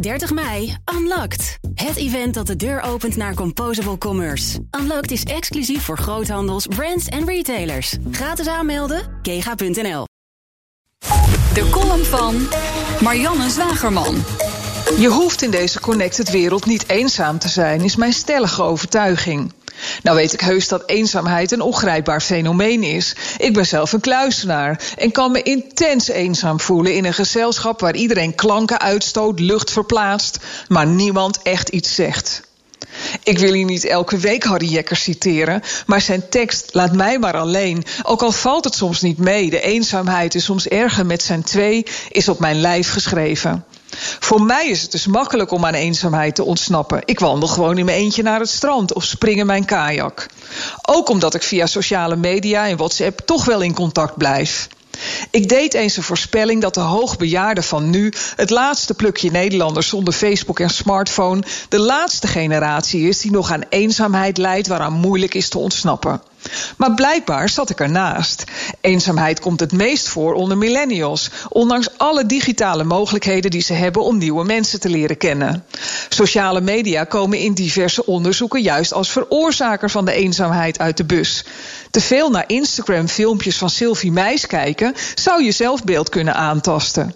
30 mei, Unlocked. Het event dat de deur opent naar Composable Commerce. Unlocked is exclusief voor groothandels, brands en retailers. Gratis aanmelden, kega.nl. De column van Marianne Zwagerman. Je hoeft in deze connected wereld niet eenzaam te zijn, is mijn stellige overtuiging. Nou weet ik heus dat eenzaamheid een ongrijpbaar fenomeen is. Ik ben zelf een kluisenaar en kan me intens eenzaam voelen in een gezelschap waar iedereen klanken uitstoot, lucht verplaatst, maar niemand echt iets zegt. Ik wil hier niet elke week Harry Jekker citeren, maar zijn tekst laat mij maar alleen. Ook al valt het soms niet mee, de eenzaamheid is soms erger met zijn twee, is op mijn lijf geschreven. Voor mij is het dus makkelijk om aan eenzaamheid te ontsnappen. Ik wandel gewoon in mijn eentje naar het strand of spring in mijn kajak. Ook omdat ik via sociale media en WhatsApp toch wel in contact blijf. Ik deed eens een voorspelling dat de hoogbejaarden van nu, het laatste plukje Nederlanders zonder Facebook en smartphone, de laatste generatie is die nog aan eenzaamheid lijdt waaraan moeilijk is te ontsnappen. Maar blijkbaar zat ik ernaast. Eenzaamheid komt het meest voor onder millennials, ondanks alle digitale mogelijkheden die ze hebben om nieuwe mensen te leren kennen. Sociale media komen in diverse onderzoeken juist als veroorzaker van de eenzaamheid uit de bus. Te veel naar Instagram-filmpjes van Sylvie Meis kijken zou je zelfbeeld kunnen aantasten.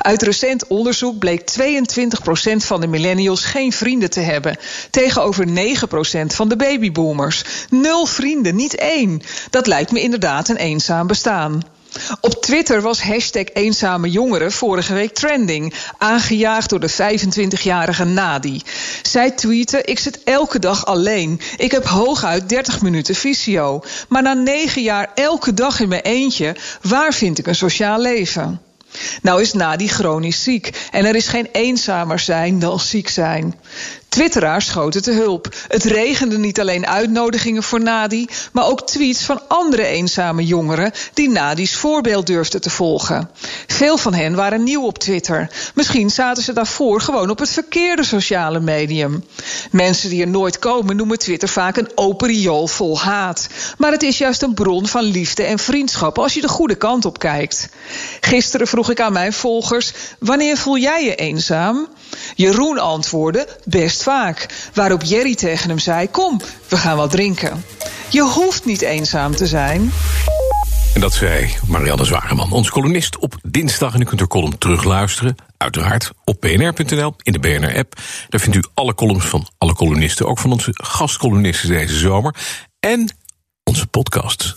Uit recent onderzoek bleek 22% van de millennials geen vrienden te hebben, tegenover 9% van de babyboomers. Nul vrienden, niet één. Dat lijkt me inderdaad een eenzaam bestaan. Op Twitter was hashtag eenzame jongeren vorige week trending, aangejaagd door de 25-jarige Nadi. Zij tweette: Ik zit elke dag alleen. Ik heb hooguit 30 minuten visio. Maar na negen jaar elke dag in mijn eentje, waar vind ik een sociaal leven? Nou is Nadi chronisch ziek en er is geen eenzamer zijn dan ziek zijn. Twitteraars schoten te hulp. Het regende niet alleen uitnodigingen voor Nadi, maar ook tweets van andere eenzame jongeren die Nadi's voorbeeld durfden te volgen. Veel van hen waren nieuw op Twitter. Misschien zaten ze daarvoor gewoon op het verkeerde sociale medium. Mensen die er nooit komen noemen Twitter vaak een open riool vol haat. Maar het is juist een bron van liefde en vriendschap als je de goede kant op kijkt. Gisteren vroeg ik aan mijn volgers: wanneer voel jij je eenzaam? Jeroen antwoordde best vaak. Waarop Jerry tegen hem zei: Kom, we gaan wat drinken. Je hoeft niet eenzaam te zijn. En dat zei Marianne Zwageman, onze columnist op dinsdag. En u kunt haar column terugluisteren, uiteraard op bnr.nl, in de BNR-app. Daar vindt u alle columns van alle columnisten, ook van onze gastcolumnisten deze zomer. En onze podcast.